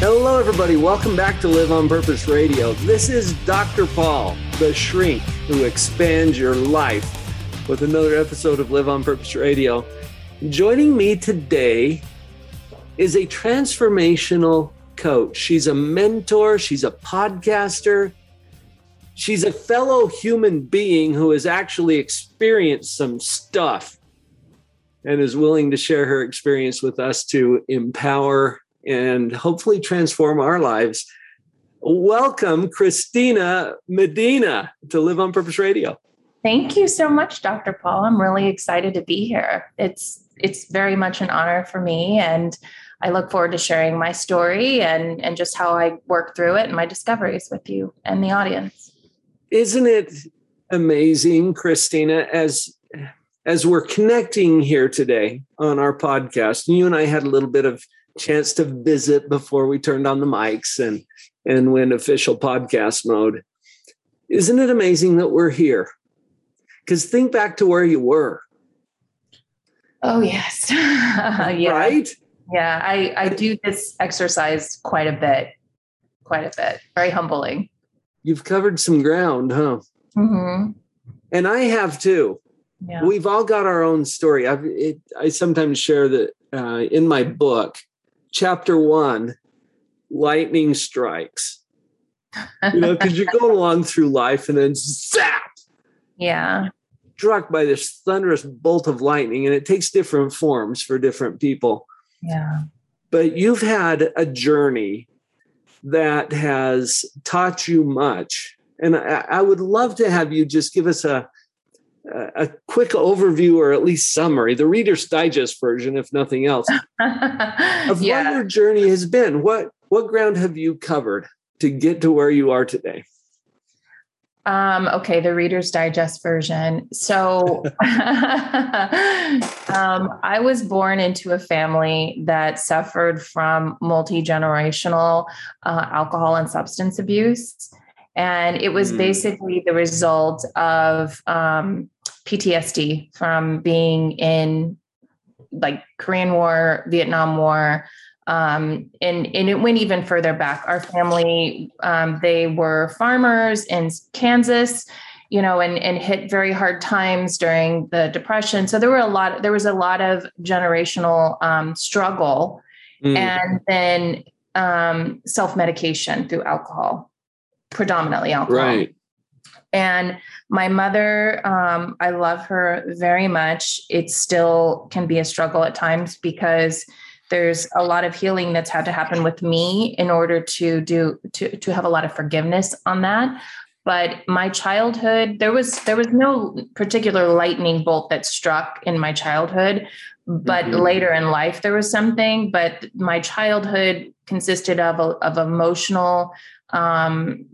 Hello, everybody. Welcome back to Live on Purpose Radio. This is Dr. Paul, the shrink who expands your life, with another episode of Live on Purpose Radio. Joining me today is a transformational coach. She's a mentor, she's a podcaster, she's a fellow human being who has actually experienced some stuff and is willing to share her experience with us to empower and hopefully transform our lives. Welcome, Christina Medina, to Live on Purpose Radio. Thank you so much, Dr. Paul. I'm really excited to be here. It's it's very much an honor for me and I look forward to sharing my story and and just how I work through it and my discoveries with you and the audience. Isn't it amazing, Christina, as as we're connecting here today on our podcast, you and I had a little bit of chance to visit before we turned on the mics and and went official podcast mode. Isn't it amazing that we're here? Because think back to where you were. Oh yes. yeah. Right? Yeah, I, I do this exercise quite a bit, quite a bit. Very humbling. You've covered some ground, huh? Mm-hmm. And I have too. Yeah. We've all got our own story. I've, it, I sometimes share that uh, in my book, chapter one, lightning strikes. You know, because you're going along through life and then zap, yeah. struck by this thunderous bolt of lightning, and it takes different forms for different people. Yeah. but you've had a journey that has taught you much and I, I would love to have you just give us a a quick overview or at least summary the reader's digest version if nothing else of yeah. what your journey has been what what ground have you covered to get to where you are today Um, okay, the Reader's Digest version. So um, I was born into a family that suffered from multi generational uh, alcohol and substance abuse. And it was Mm. basically the result of um, PTSD from being in like Korean War, Vietnam War, um, and and it went even further back. Our family, um, they were farmers in Kansas, you know, and and hit very hard times during the depression. So there were a lot. There was a lot of generational um, struggle, Mm. and then um, self medication through alcohol, predominantly alcohol. right And my mother, um, I love her very much. It still can be a struggle at times because there's a lot of healing that's had to happen with me in order to do to to have a lot of forgiveness on that. But my childhood, there was there was no particular lightning bolt that struck in my childhood. But Mhm. later in life, there was something. But my childhood consisted of of emotional um,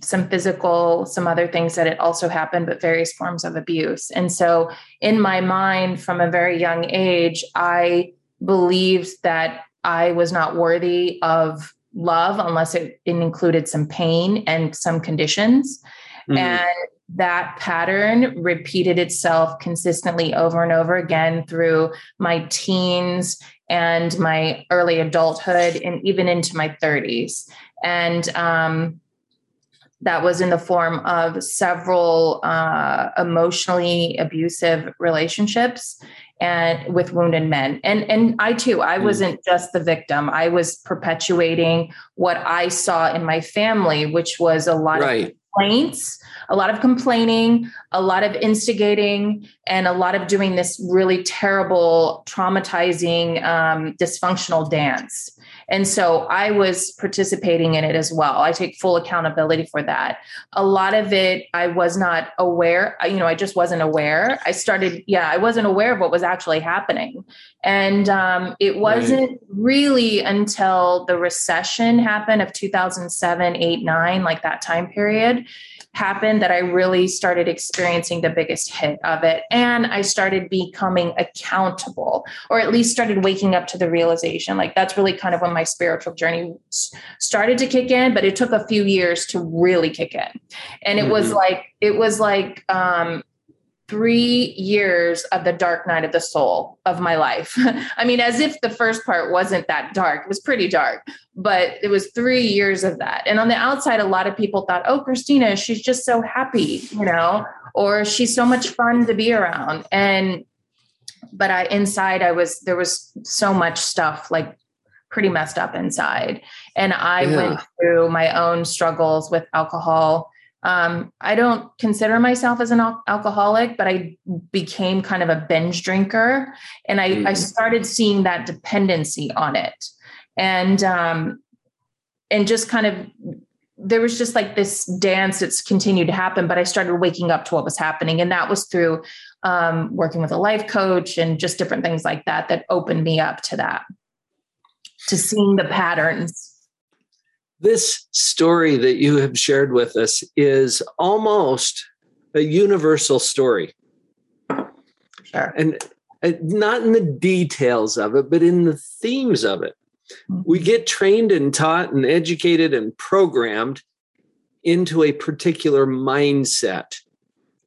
some, physical, some other things that had also happened, but various forms of abuse. And so, in my mind, from a very young age, I believed that I was not worthy of love unless it, it included some pain and some conditions. Mm. And that pattern repeated itself consistently over and over again through my teens and my early adulthood and even into my 30s. And um, that was in the form of several uh, emotionally abusive relationships and with wounded men and and i too i Mm. wasn't just the victim i was perpetuating what i saw in my family which was a lot of complaints, a lot of complaining, a lot of instigating, and a lot of doing this really terrible, traumatizing, um, dysfunctional dance. And so I was participating in it as well. I take full accountability for that. A lot of it, I was not aware, you know, I just wasn't aware. I started, yeah, I wasn't aware of what was actually happening. And um, it wasn't really until the recession happened of 2007, 8, 9, like that time period. Happened that I really started experiencing the biggest hit of it. And I started becoming accountable, or at least started waking up to the realization. Like that's really kind of when my spiritual journey started to kick in, but it took a few years to really kick in. And it mm-hmm. was like, it was like, um, three years of the dark night of the soul of my life. I mean, as if the first part wasn't that dark, it was pretty dark, but it was three years of that. And on the outside, a lot of people thought, oh, Christina, she's just so happy, you know, or she's so much fun to be around. And, but I, inside, I was, there was so much stuff like pretty messed up inside. And I yeah. went through my own struggles with alcohol um, I don't consider myself as an al- alcoholic, but I became kind of a binge drinker, and I, mm. I started seeing that dependency on it, and um, and just kind of there was just like this dance that's continued to happen. But I started waking up to what was happening, and that was through um, working with a life coach and just different things like that that opened me up to that, to seeing the patterns this story that you have shared with us is almost a universal story. Sure. And uh, not in the details of it, but in the themes of it. Mm-hmm. We get trained and taught and educated and programmed into a particular mindset.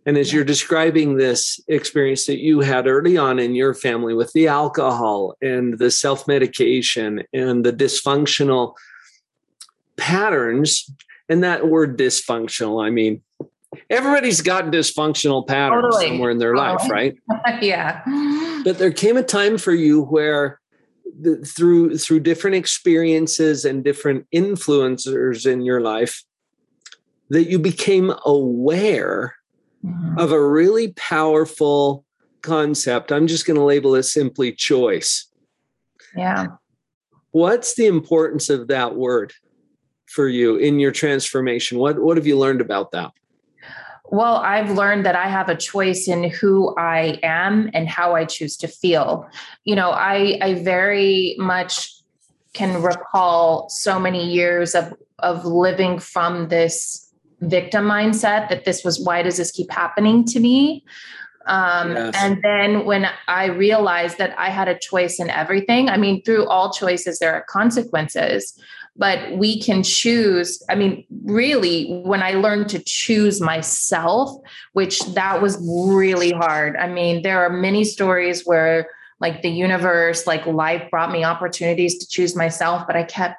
And as you're describing this experience that you had early on in your family with the alcohol and the self medication and the dysfunctional patterns, and that word dysfunctional, I mean, everybody's got dysfunctional patterns totally. somewhere in their life, right? yeah. But there came a time for you where the, through through different experiences and different influencers in your life that you became aware mm-hmm. of a really powerful concept. I'm just going to label it simply choice. Yeah. What's the importance of that word? For you in your transformation? What what have you learned about that? Well, I've learned that I have a choice in who I am and how I choose to feel. You know, I I very much can recall so many years of of living from this victim mindset that this was why does this keep happening to me um, yes. And then when I realized that I had a choice in everything, I mean, through all choices, there are consequences but we can choose i mean really when i learned to choose myself which that was really hard i mean there are many stories where like the universe like life brought me opportunities to choose myself but i kept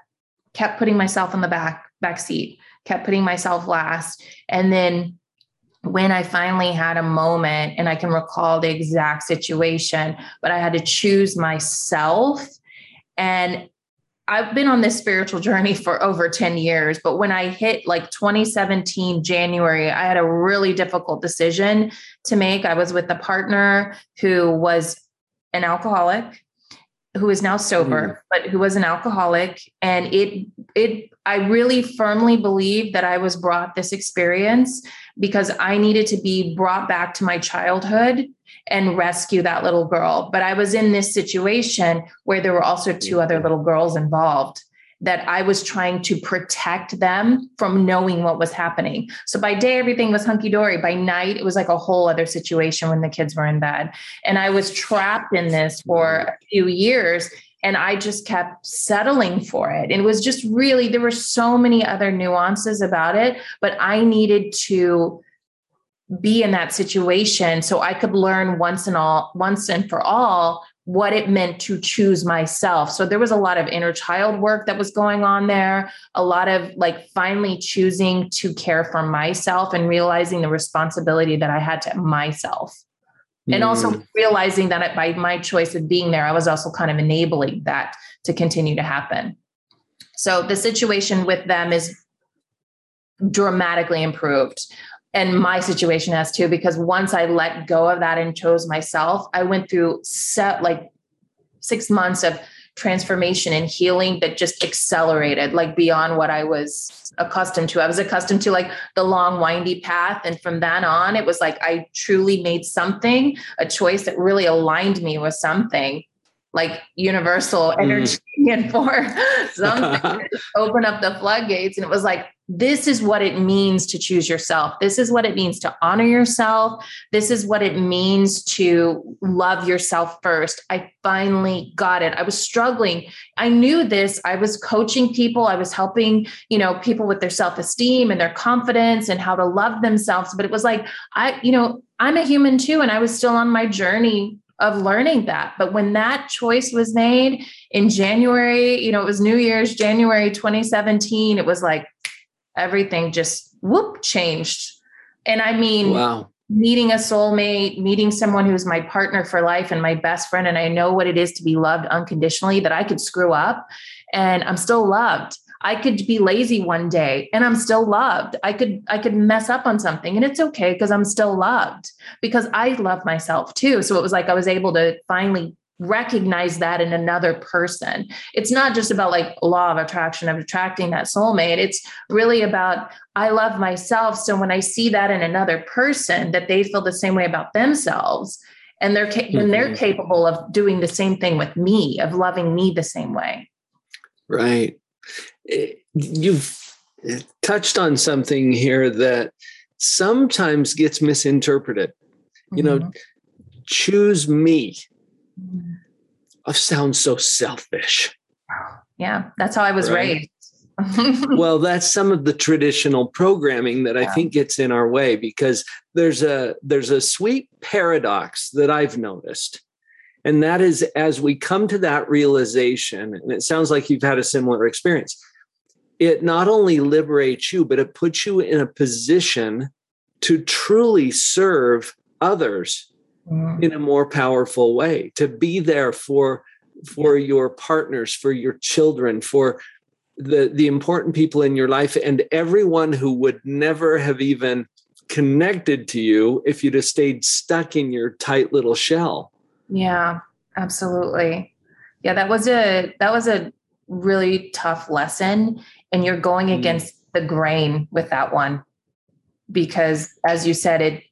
kept putting myself in the back back seat kept putting myself last and then when I finally had a moment, and I can recall the exact situation, but I had to choose myself. And I've been on this spiritual journey for over 10 years, but when I hit like 2017 January, I had a really difficult decision to make. I was with a partner who was an alcoholic who is now sober mm. but who was an alcoholic and it it I really firmly believe that I was brought this experience because I needed to be brought back to my childhood and rescue that little girl. But I was in this situation where there were also two other little girls involved that I was trying to protect them from knowing what was happening. So by day, everything was hunky dory. By night, it was like a whole other situation when the kids were in bed. And I was trapped in this for a few years. And I just kept settling for it. It was just really, there were so many other nuances about it, but I needed to be in that situation so I could learn once and all once and for all what it meant to choose myself. So there was a lot of inner child work that was going on there, a lot of like finally choosing to care for myself and realizing the responsibility that I had to myself. Mm. And also mm. realizing that by my choice of being there, I was also kind of enabling that to continue to happen. So the situation with them is dramatically improved and my situation has too because once i let go of that and chose myself i went through set like six months of transformation and healing that just accelerated like beyond what i was accustomed to i was accustomed to like the long windy path and from then on it was like i truly made something a choice that really aligned me with something like universal mm. energy mm. and for something open up the floodgates and it was like this is what it means to choose yourself. This is what it means to honor yourself. This is what it means to love yourself first. I finally got it. I was struggling. I knew this. I was coaching people. I was helping, you know, people with their self-esteem and their confidence and how to love themselves, but it was like I, you know, I'm a human too and I was still on my journey of learning that. But when that choice was made in January, you know, it was New Year's, January 2017, it was like everything just whoop changed. And I mean, wow. meeting a soulmate, meeting someone who's my partner for life and my best friend, and I know what it is to be loved unconditionally, that I could screw up and I'm still loved. I could be lazy one day and I'm still loved. I could I could mess up on something and it's okay because I'm still loved because I love myself too. So it was like I was able to finally recognize that in another person. It's not just about like law of attraction of attracting that soulmate. It's really about I love myself. So when I see that in another person, that they feel the same way about themselves, and they're ca- mm-hmm. they're capable of doing the same thing with me, of loving me the same way. Right. Eh, you've eh, touched on something here that sometimes gets misinterpreted. You know, mm-hmm. choose me I sound so selfish. Yeah, that's how I was right? raised. well, that's some of the traditional programming that yeah. I think gets in our way because there's a there's a sweet paradox that I've noticed. And that is as we come to that realization, and it sounds like you've had a similar experience, it not only liberates you, but it puts you in a position to truly serve others mm. in a more powerful way to be there for for your partners for your children for the the important people in your life and everyone who would never have even connected to you if you'd have stayed stuck in your tight little shell yeah absolutely yeah that was a that was a really tough lesson and you're going mm. against the grain with that one because as you said it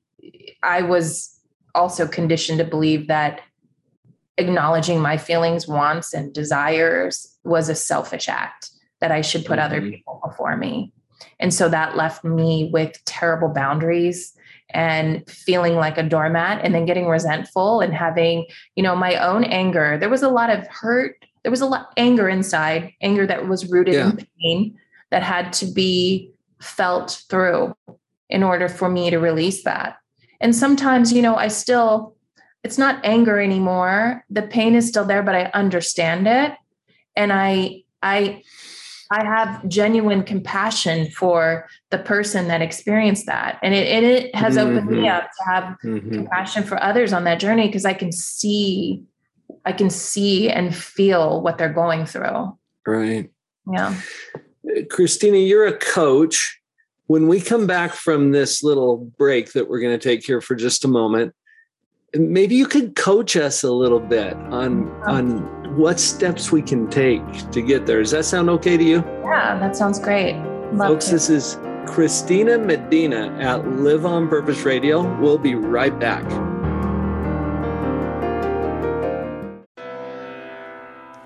i was also conditioned to believe that acknowledging my feelings, wants, and desires was a selfish act, that I should put mm-hmm. other people before me. And so that left me with terrible boundaries and feeling like a doormat and then getting resentful and having, you know, my own anger. There was a lot of hurt. There was a lot of anger inside, anger that was rooted yeah. in pain that had to be felt through in order for me to release that. And sometimes, you know, I still, it's not anger anymore. The pain is still there, but I understand it. And I, I, I have genuine compassion for the person that experienced that. And it, and it has mm-hmm. opened me mm-hmm. up to have mm-hmm. compassion for others on that journey because I can see, I can see and feel what they're going through. Right. Yeah. Christina, you're a coach when we come back from this little break that we're going to take here for just a moment, maybe you could coach us a little bit on oh. on what steps we can take to get there. Does that sound okay to you? Yeah, that sounds great. Love Folks, to. this is Christina Medina at Live on Purpose Radio. We'll be right back.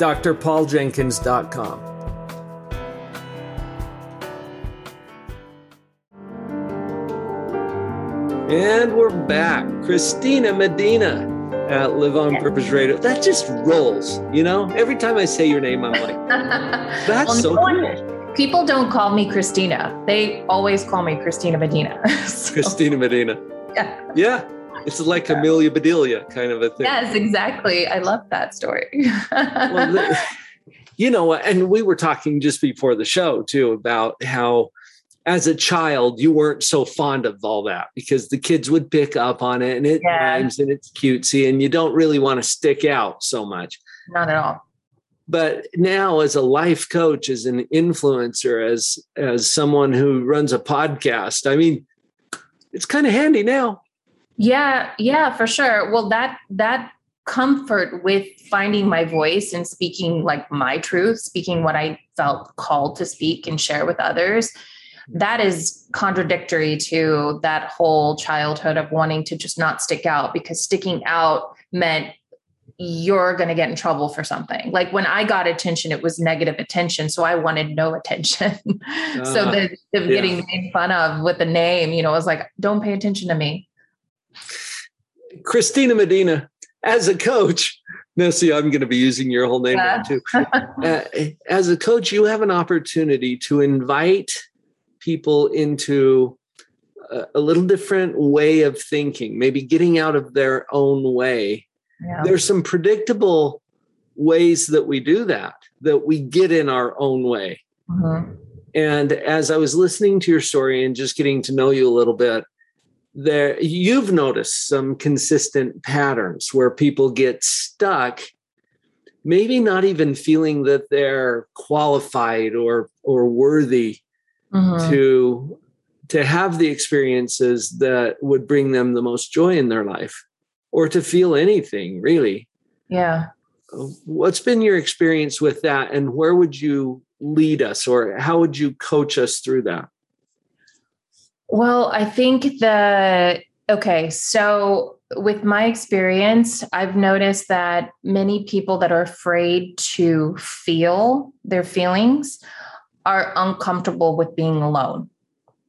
drpauljenkins.com. And we're back. Christina Medina at Live on Purpose Radio. That just rolls, you know? Every time I say your name, I'm like, that's well, so cool. People don't call me Christina. They always call me Christina Medina. so. Christina Medina. Yeah. Yeah. It's like Amelia Bedelia kind of a thing. Yes, exactly. I love that story. well, the, you know, and we were talking just before the show too about how as a child you weren't so fond of all that because the kids would pick up on it and it yeah. rhymes and it's cutesy and you don't really want to stick out so much. Not at all. But now as a life coach, as an influencer, as as someone who runs a podcast, I mean, it's kind of handy now. Yeah, yeah, for sure. Well, that that comfort with finding my voice and speaking like my truth, speaking what I felt called to speak and share with others, that is contradictory to that whole childhood of wanting to just not stick out because sticking out meant you're going to get in trouble for something. Like when I got attention, it was negative attention. So I wanted no attention. Uh, so the, the yeah. getting made fun of with the name, you know, was like, don't pay attention to me. Christina Medina, as a coach, no, see, I'm going to be using your whole name yeah. now too. uh, as a coach, you have an opportunity to invite people into a, a little different way of thinking, maybe getting out of their own way yeah. There's some predictable ways that we do that, that we get in our own way. Mm-hmm. And as I was listening to your story and just getting to know you a little bit, there you've noticed some consistent patterns where people get stuck maybe not even feeling that they're qualified or or worthy mm-hmm. to to have the experiences that would bring them the most joy in their life or to feel anything really. Yeah. What's been your experience with that and where would you lead us or how would you coach us through that? Well, I think the okay, so with my experience, I've noticed that many people that are afraid to feel their feelings are uncomfortable with being alone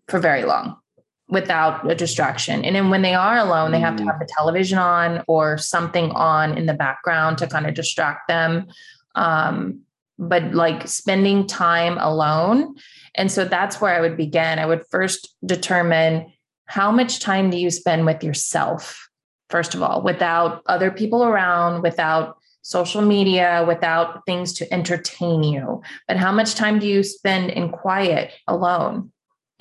for very long without a distraction. And then when they are alone, they have to mm. have the television on or something on in the background to kind of distract them. Um, but like spending time alone. And so that's where I would begin. I would first determine how much time do you spend with yourself, first of all, without other people around, without social media, without things to entertain you. But how much time do you spend in quiet alone?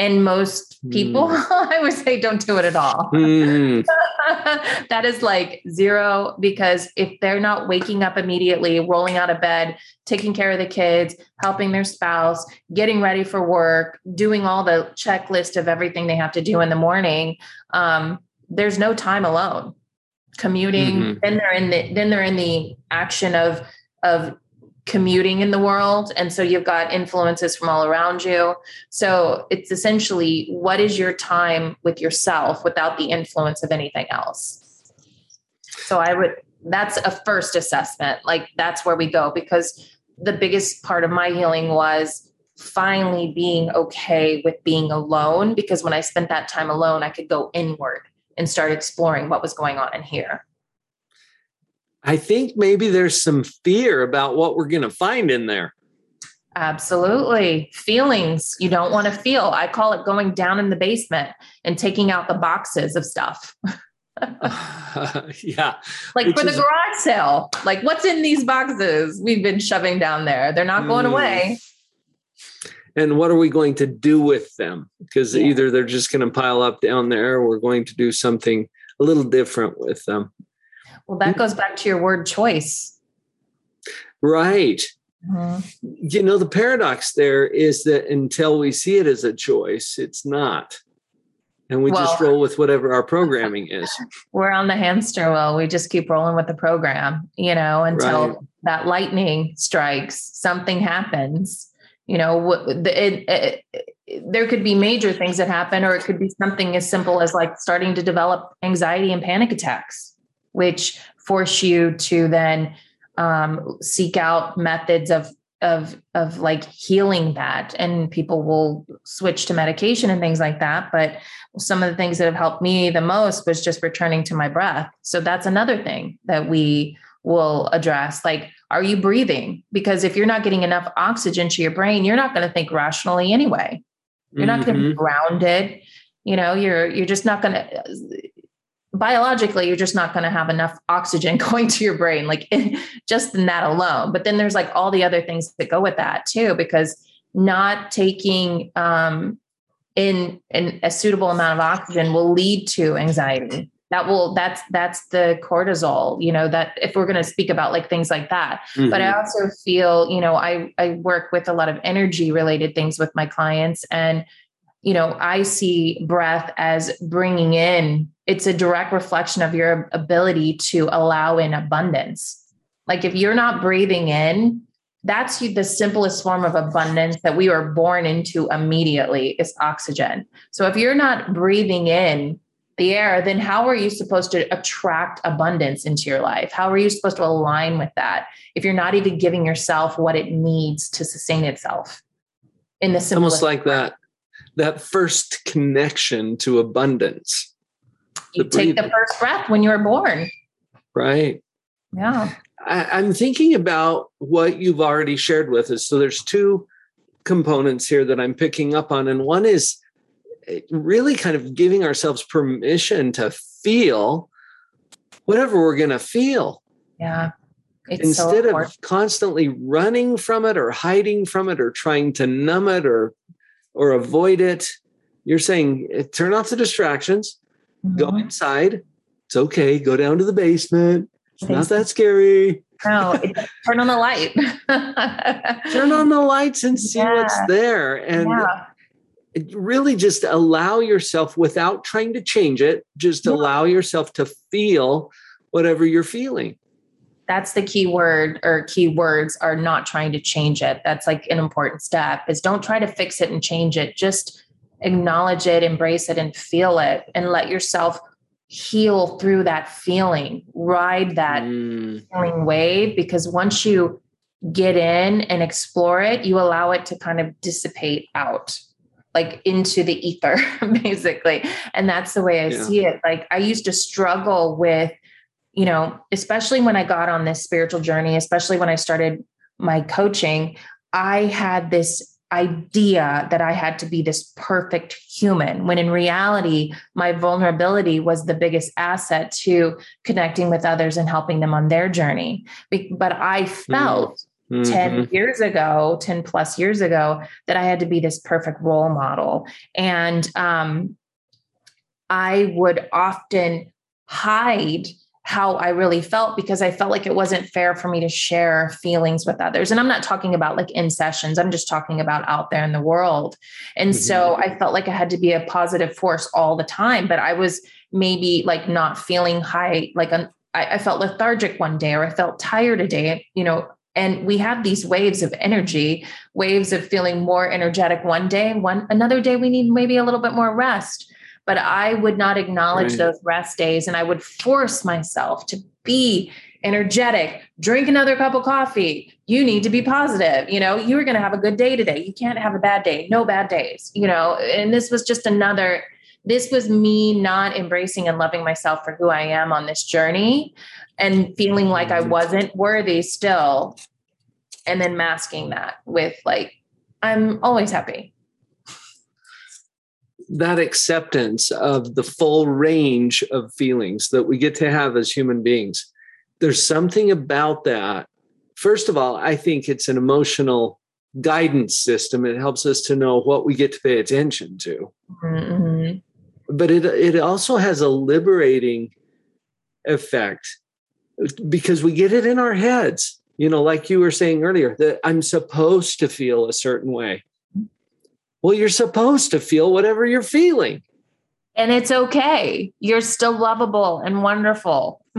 And most people mm. i would say don't do it at all mm. that is like zero because if they're not waking up immediately rolling out of bed taking care of the kids helping their spouse getting ready for work doing all the checklist of everything they have to do in the morning um, there's no time alone commuting mm-hmm. then they're in the then they're in the action of of commuting in the world. And so you've got influences from all around you. So it's essentially what is your time with yourself without the influence of anything else? So I would, that's a first assessment. Like that's where we go because the biggest part of my healing was finally being okay with being alone because when I spent that time alone, I could go inward and start exploring what was going on in here. I think maybe there's some fear about what we're going to find in there. Absolutely. Feelings you don't want to feel. I call it going down in the basement and taking out the boxes of stuff. uh, yeah. Like Which for the garage sale, like what's in these boxes we've been shoving down there? They're not going mm. away. And what are we going to do with them? Because yeah. either they're just going to pile up down there or we're going to do something a little different with them. Well, that goes back to your word choice. Right. Mm-hmm. You know, the paradox there is that until we see it as a choice, it's not. And we well, just roll with whatever our programming is. We're on the hamster wheel. We just keep rolling with the program, you know, until right. that lightning strikes, something happens. You know, it, it, it, there could be major things that happen, or it could be something as simple as like starting to develop anxiety and panic attacks which force you to then um, seek out methods of of of like healing that. And people will switch to medication and things like that. But some of the things that have helped me the most was just returning to my breath. So that's another thing that we will address. Like are you breathing? Because if you're not getting enough oxygen to your brain you're not going to think rationally anyway. You're mm-hmm. not going to be grounded. You know you're you're just not going to biologically you're just not going to have enough oxygen going to your brain like just in that alone but then there's like all the other things that go with that too because not taking um in, in a suitable amount of oxygen will lead to anxiety that will that's that's the cortisol you know that if we're going to speak about like things like that mm-hmm. but i mm-hmm. also feel you know i i work with a lot of energy related things with my clients and you know i see breath as bringing in it's a direct reflection of your ability to allow in abundance like if you're not breathing in that's the simplest form of abundance that we were born into immediately is oxygen so if you're not breathing in the air, then how are you supposed to attract abundance into your life? How are you supposed to align with that if you're not even giving yourself what it needs to sustain itself? In the simplest almost like that that first connection to abundance. You take the first breath when you were born. Right. Yeah. I, I'm thinking about what you've already shared with us. So there's two components here that I'm picking up on, and one is really kind of giving ourselves permission to feel whatever we're going to feel. Yeah. Instead so of constantly running from it or hiding from it or trying to numb it or or avoid it, you're saying eh, turn off the distractions, mm-hmm. go inside. It's okay. Go down to the basement. It's not that scary. No, turn on the light. turn on the lights and see yeah. what's there. And yeah really just allow yourself without trying to change it just yeah. allow yourself to feel whatever you're feeling that's the key word or key words are not trying to change it that's like an important step is don't try to fix it and change it just acknowledge it embrace it and feel it and let yourself heal through that feeling ride that mm. feeling wave because once you get in and explore it you allow it to kind of dissipate out like into the ether basically and that's the way i yeah. see it like i used to struggle with you know especially when i got on this spiritual journey especially when i started my coaching i had this idea that i had to be this perfect human when in reality my vulnerability was the biggest asset to connecting with others and helping them on their journey but i felt mm-hmm. 10 years ago, 10 plus years ago, that I had to be this perfect role model. And um, I would often hide how I really felt because I felt like it wasn't fair for me to share feelings with others. And I'm not talking about like in sessions, I'm just talking about out there in the world. And mm-hmm. so I felt like I had to be a positive force all the time, but I was maybe like not feeling high, like I, I felt lethargic one day or I felt tired a day, you know, and we have these waves of energy waves of feeling more energetic one day one another day we need maybe a little bit more rest but i would not acknowledge right. those rest days and i would force myself to be energetic drink another cup of coffee you need to be positive you know you're going to have a good day today you can't have a bad day no bad days you know and this was just another this was me not embracing and loving myself for who i am on this journey and feeling like I mm-hmm. wasn't worthy still. And then masking that with like, I'm always happy. That acceptance of the full range of feelings that we get to have as human beings. There's something about that. First of all, I think it's an emotional guidance system. It helps us to know what we get to pay attention to. Mm-hmm. But it, it also has a liberating effect because we get it in our heads you know like you were saying earlier that i'm supposed to feel a certain way well you're supposed to feel whatever you're feeling and it's okay you're still lovable and wonderful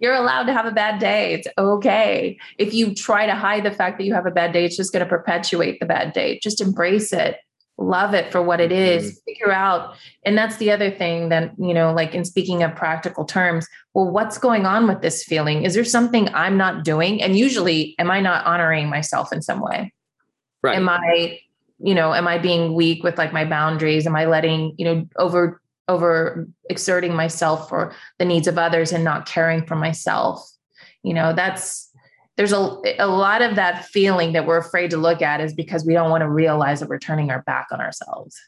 you're allowed to have a bad day it's okay if you try to hide the fact that you have a bad day it's just going to perpetuate the bad day just embrace it love it for what it is, mm-hmm. figure out. And that's the other thing that, you know, like in speaking of practical terms, well, what's going on with this feeling? Is there something I'm not doing? And usually, am I not honoring myself in some way? Right. Am I, you know, am I being weak with like my boundaries? Am I letting, you know, over, over exerting myself for the needs of others and not caring for myself? You know, that's, there's a, a lot of that feeling that we're afraid to look at is because we don't want to realize that we're turning our back on ourselves.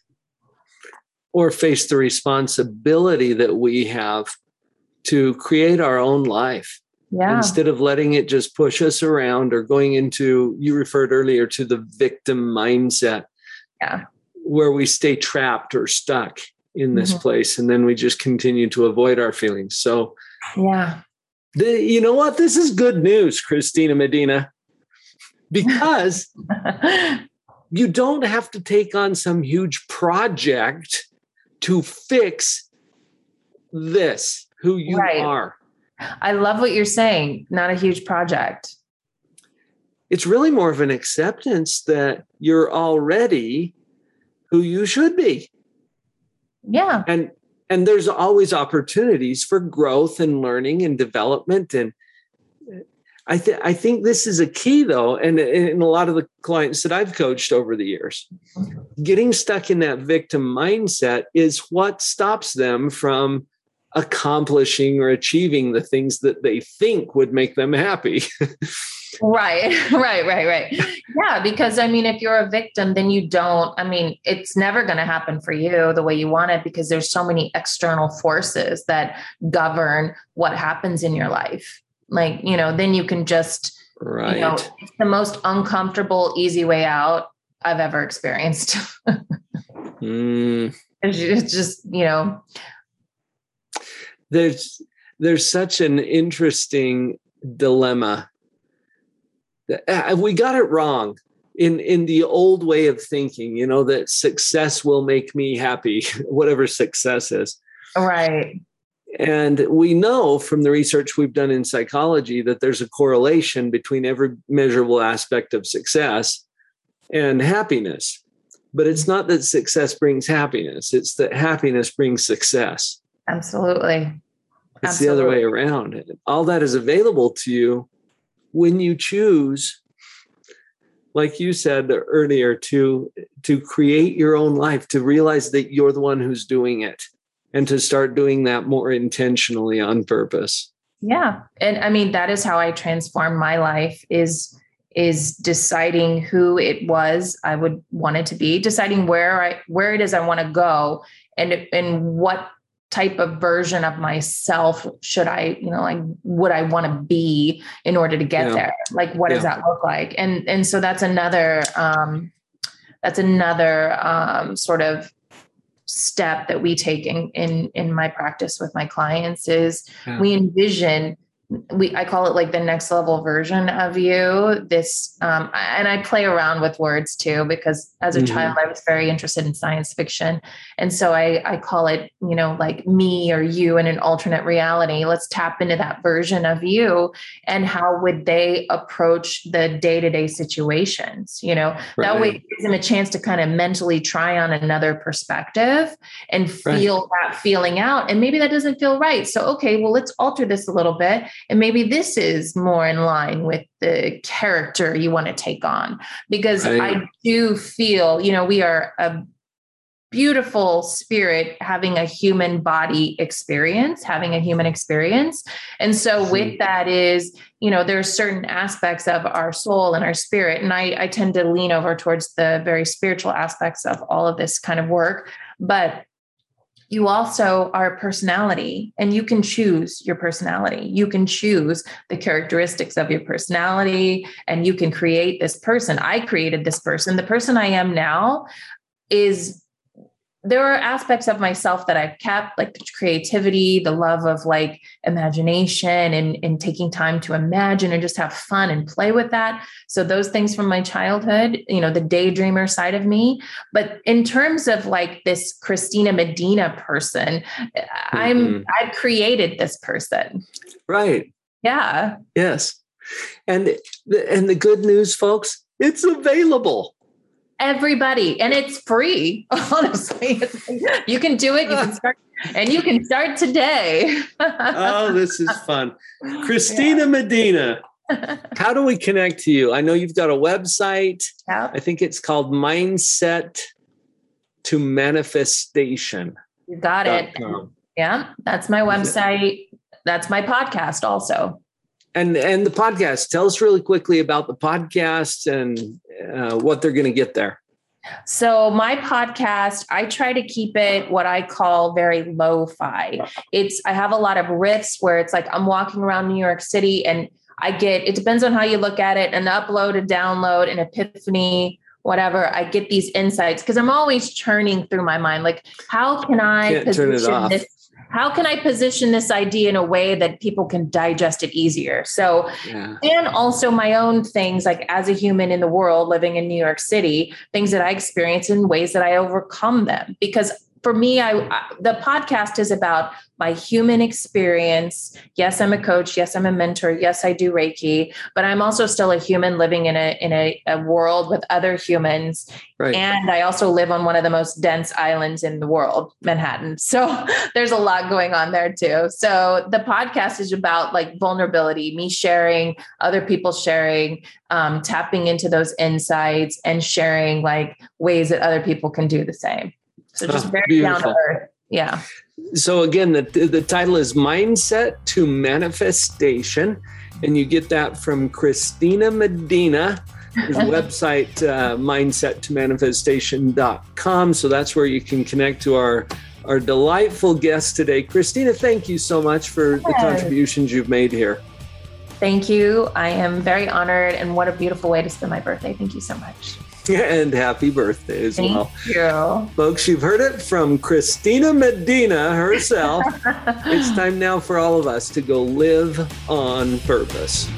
or face the responsibility that we have to create our own life Yeah. instead of letting it just push us around or going into you referred earlier to the victim mindset Yeah. where we stay trapped or stuck in this Mhm. place and then we just continue to avoid our feelings so Yeah. the, you know what this is good news christina medina because you don't have to take on some huge project to fix this who you Right. are I love what you're saying. Not a huge project. it's really more of an acceptance that you're already who you should be Yeah. and and there's always opportunities for growth and learning and development and I think I think this is a key though, and in a lot of the clients that I've coached over the years, getting stuck in that victim mindset is what stops them from accomplishing or achieving the things that they think would make them happy. Right, right, right, right. Yeah, because I mean, if you're a victim, then you don't, I mean, it's never going to happen for you the way you want it because there's so many external forces that govern what happens in your life. Like, you know, then you can just, right. you know, it's the most uncomfortable, easy way out I've ever experienced. Mm, it's it's just, you know, there's there's such an interesting dilemma. Uh, We got it wrong in in the old way of thinking. You know that success will make me happy, whatever success is. right. And we know from the research we've done in psychology that there's a correlation between every measurable aspect of success and happiness. But it's not that success brings happiness, it's that happiness brings success. Absolutely. It's the other way around. All that is available to you when you choose, like you said earlier, to to create your own life, to realize that you're the one who's doing it, and to start doing that more intentionally on purpose. Yeah. And I mean, that is how I transformed my life is is deciding who it was I would want it to be, deciding where I where it is I want to go and and what type of version of myself should I, you know, like would I want to be in order to get Yeah. there? Like what does that look like? And and so that's another um that's another um sort of step that we take in in in my practice with my clients is Yeah. we envision we i call it like the next level version of you this um, and i play around with words too because as a Mhm. child i was very interested in science fiction and so i i call it you know like me or you in an alternate reality let's tap into that version of you and how would they approach the day-to-day situations you know that way Right. it gives them a chance to kind of mentally try on another perspective and Right. feel that feeling out. And maybe that doesn't feel right. So, okay, well, let's alter this a little bit. And maybe this is more in line with the character you want to take on. Because Right. I do feel, you know, we are a beautiful spirit having a human body experience, having a human experience. And so, mm-hmm. with that, is, you know, there are certain aspects of our soul and our spirit. And I, I tend to lean over towards the very spiritual aspects of all of this kind of work. But you also are a personality and you can choose your personality. You can choose the characteristics of your personality and you can create this person. I created this person. The person I am now is there are aspects of myself that I've kept, like the creativity, the love of like imagination and, and taking time to imagine and just have fun and play with that. So those things from my childhood, you know, the daydreamer side of me. But in terms of like this Christina Medina person, I'm Mhm. I've created this person. Right. Yeah. Yes. And the, and the good news, folks, it's available. Everybody. And it's free. Honestly. You can do it. You can start and you can start today. Oh, this is fun. Christina Medina, how do we connect to you? I know you've got a website. Yeah. I think it's called Mindset to Manifestation. You got it. Yeah, that's my website. That's my podcast also. And and the podcast. Tell us really quickly about the podcast and uh, what they're going to get there. So my podcast, I try to keep it what I call very lo-fi. It's I have a lot of riffs where it's like I'm walking around New York City and I get it depends on how you look at it, an upload, a download, an epiphany, whatever. I get these insights because I'm always churning through my mind. Like, how can I Can't turn it position off. this? How can I position this idea in a way that people can digest it easier? So Yeah. and also my own things like as a human in the world living in new york city things that i experience in ways that i overcome them because for me I, I the podcast is about my human experience yes i'm a coach yes i'm a mentor yes i do reiki but i'm also still a human living in a in a, a world with other humans Right. and I also live on one of the most dense islands in the world, Manhattan. So there's a lot going on there too. So the podcast is about like vulnerability, me sharing, other people sharing, um, tapping into those insights and sharing like ways that other people can do the same. So just Oh, very down to earth. Yeah. So again, the the title is Mindset to Manifestation, and you get that from Christina Medina. Website, uh, mindset to manifestation.com. So that's where you can connect to our our delightful guest today. Christina, thank you so much for the contributions you've made here. Thank you. I am very honored and what a beautiful way to spend my birthday. Thank you so much. And happy birthday as Thank well. you. Folks, you've heard it from Christina Medina herself. it's time now for all of us to go live on purpose.